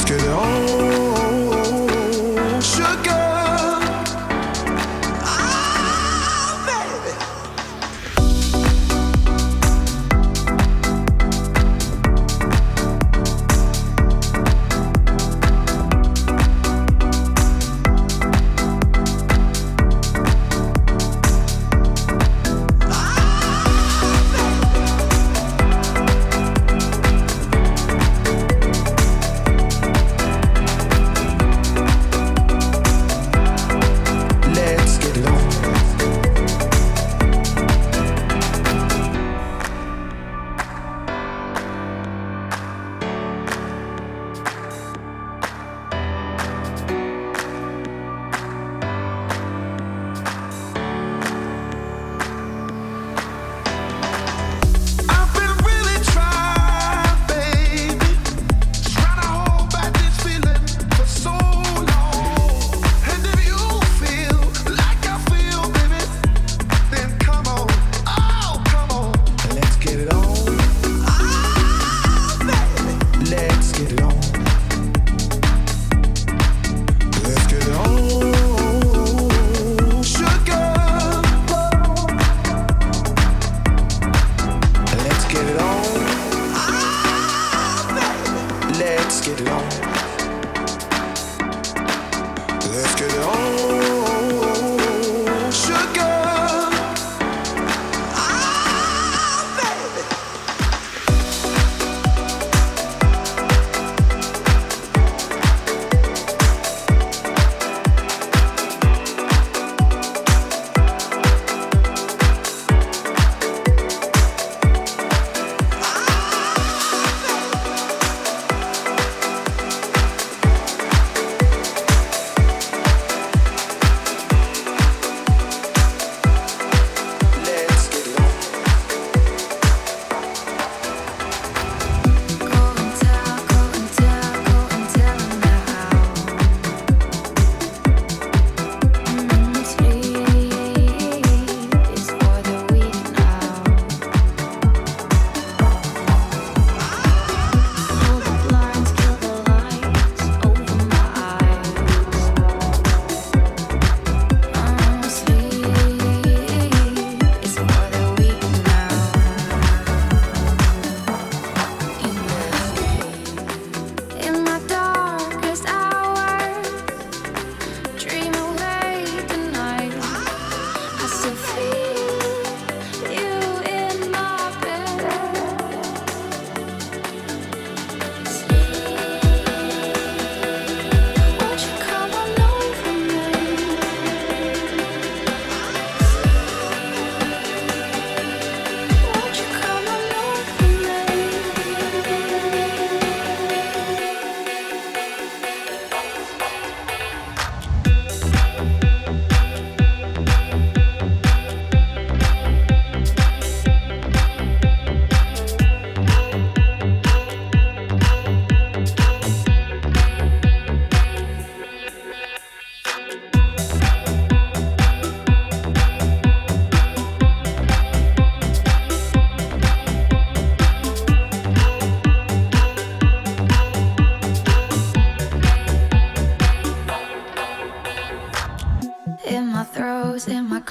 Let's get it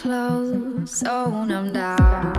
clothes, oh, so numbed out.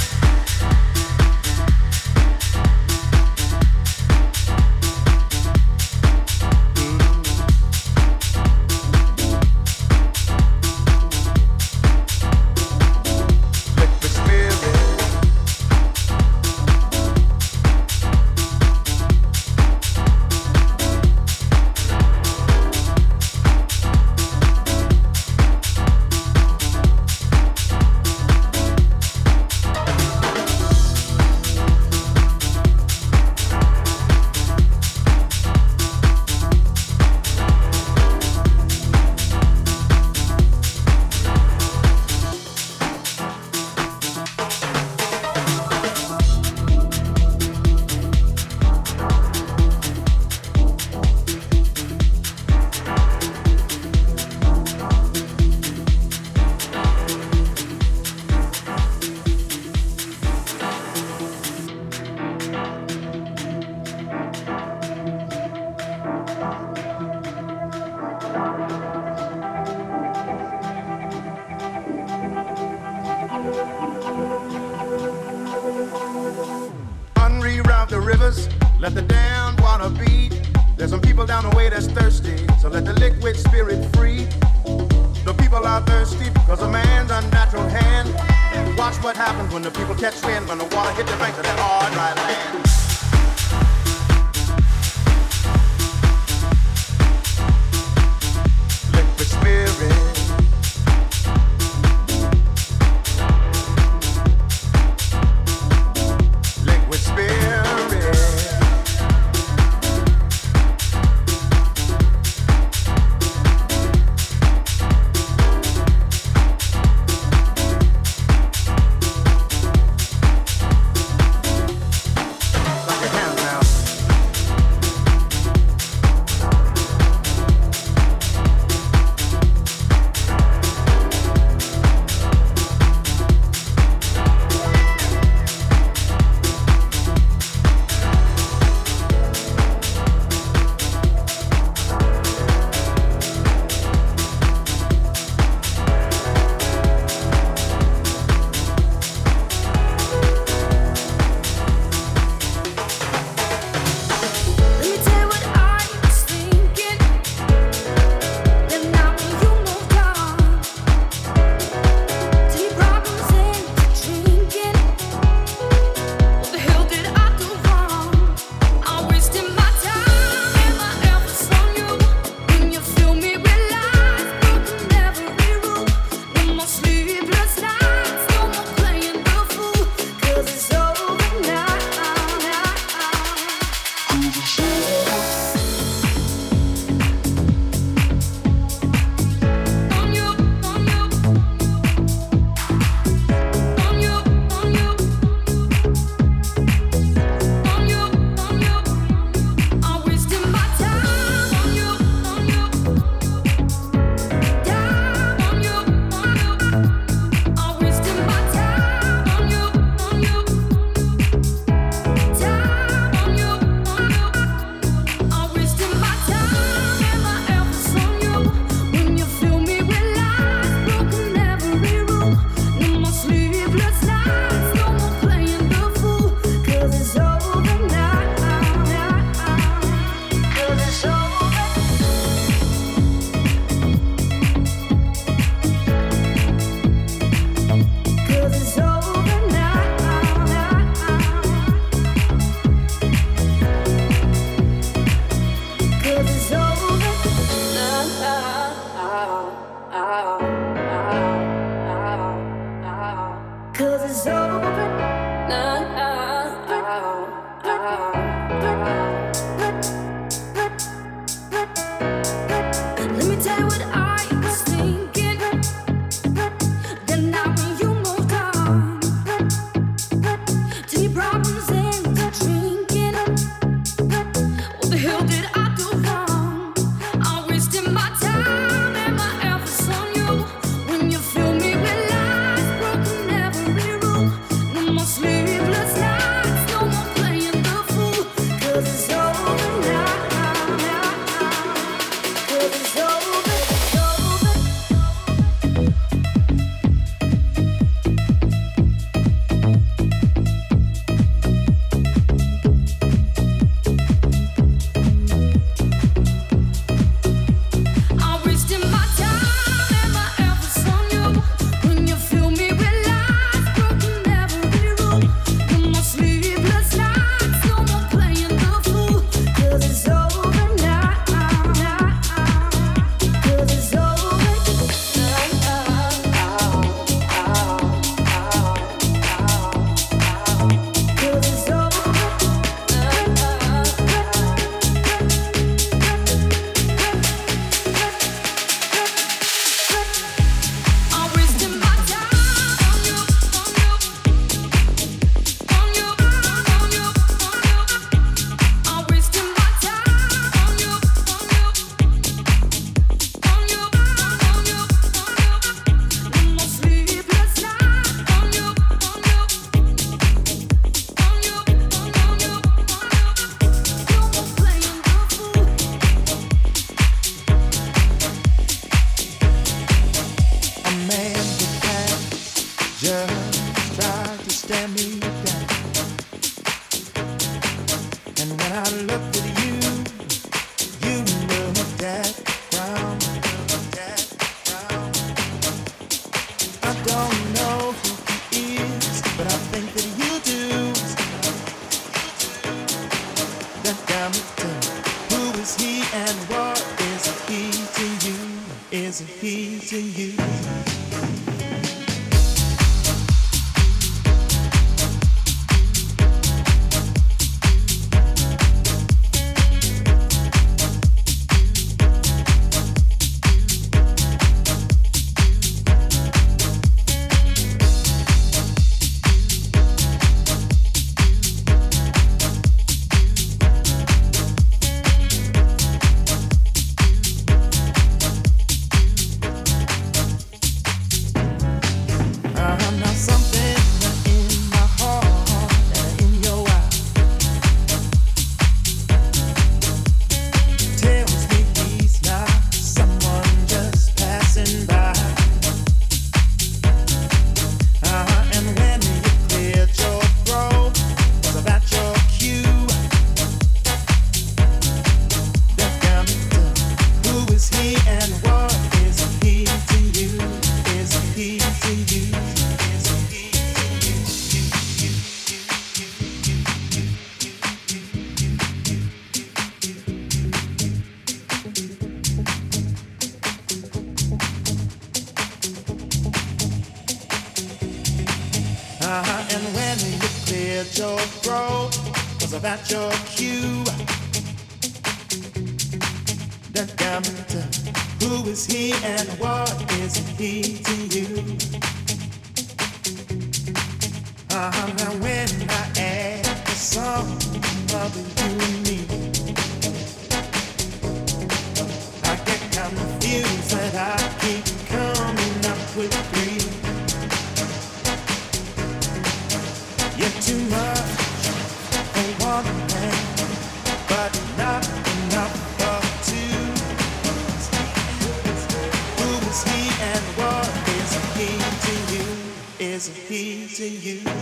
And when you clear your throat, was about your cue. The down who is he and what is he to you? Uh-huh. Now when I ask for something of you me, I get confused that I keep coming up with three. you.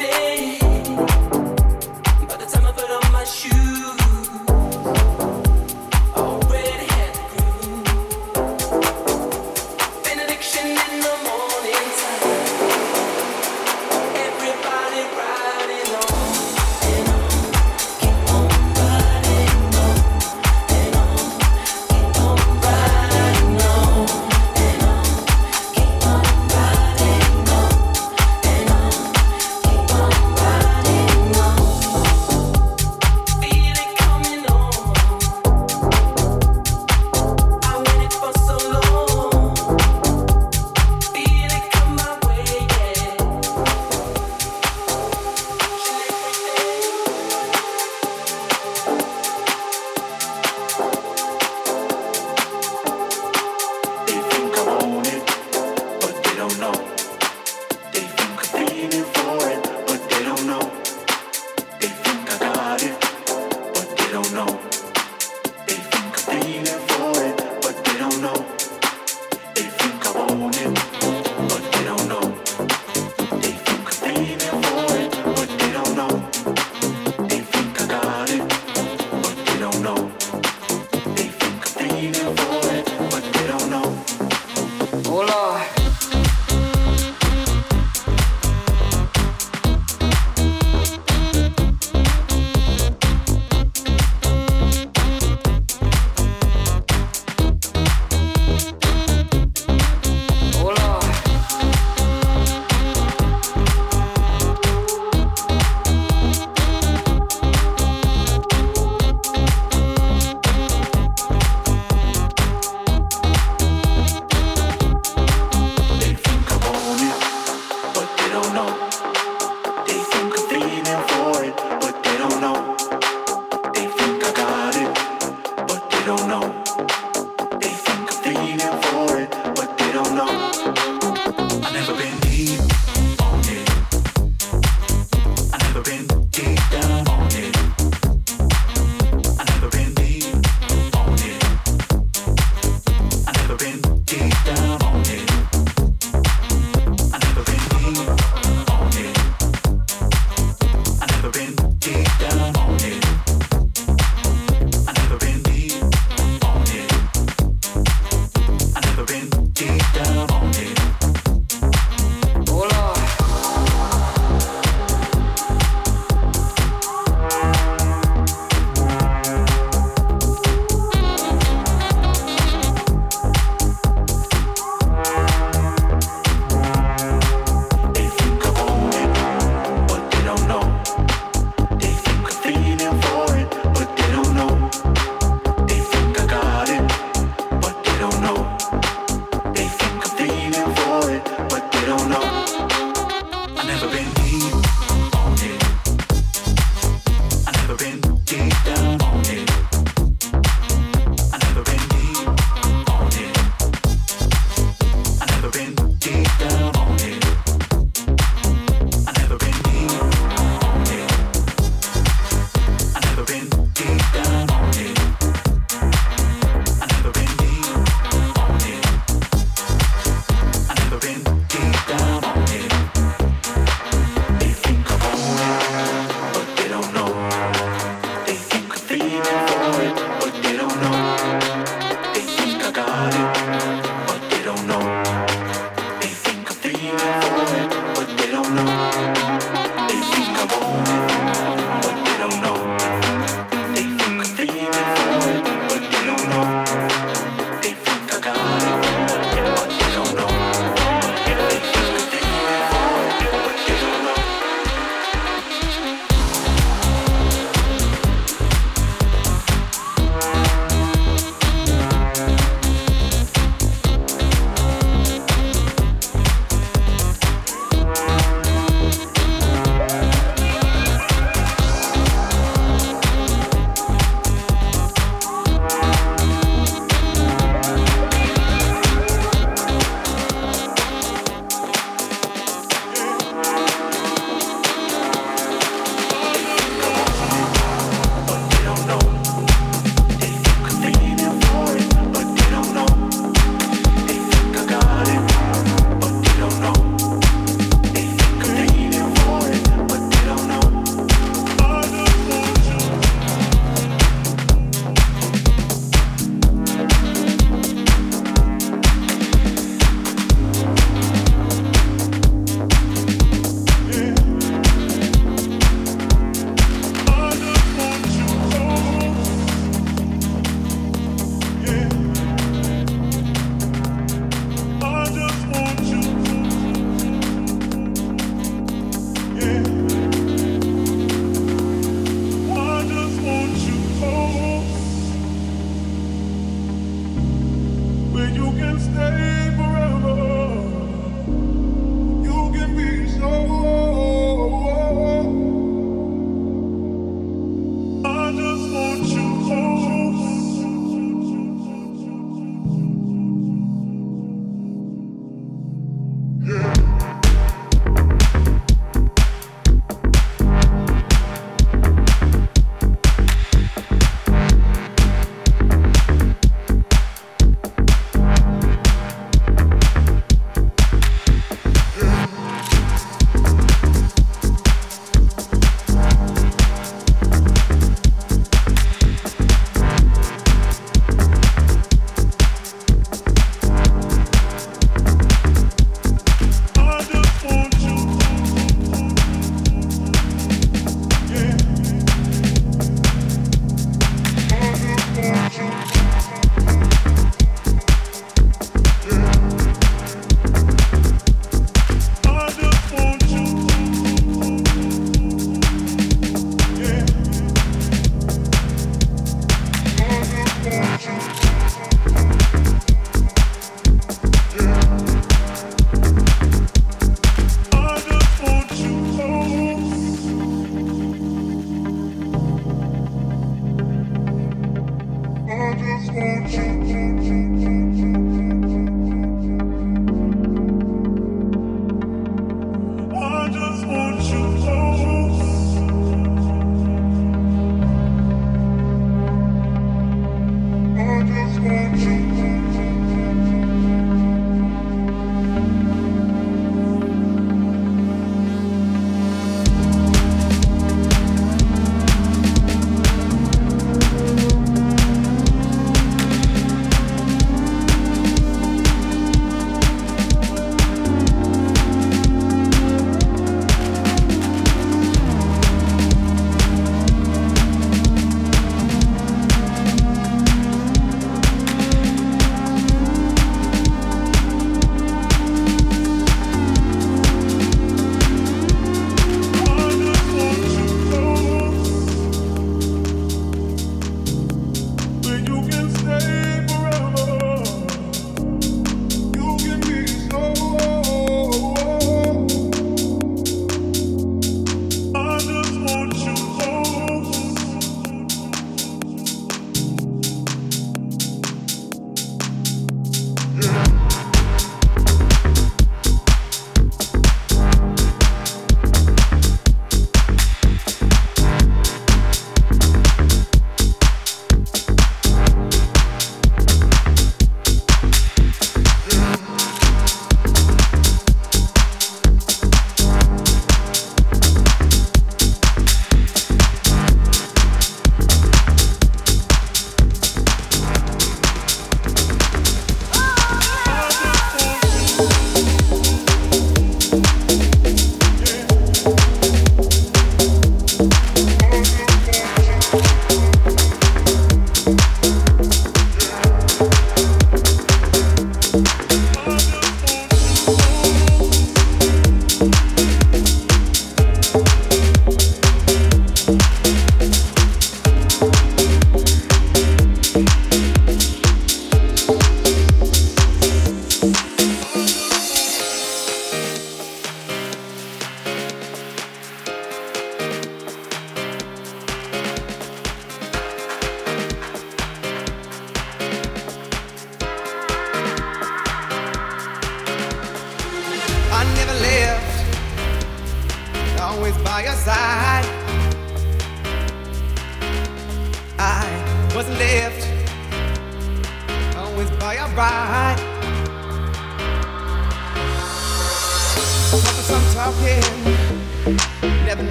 By the time I put on my shoes.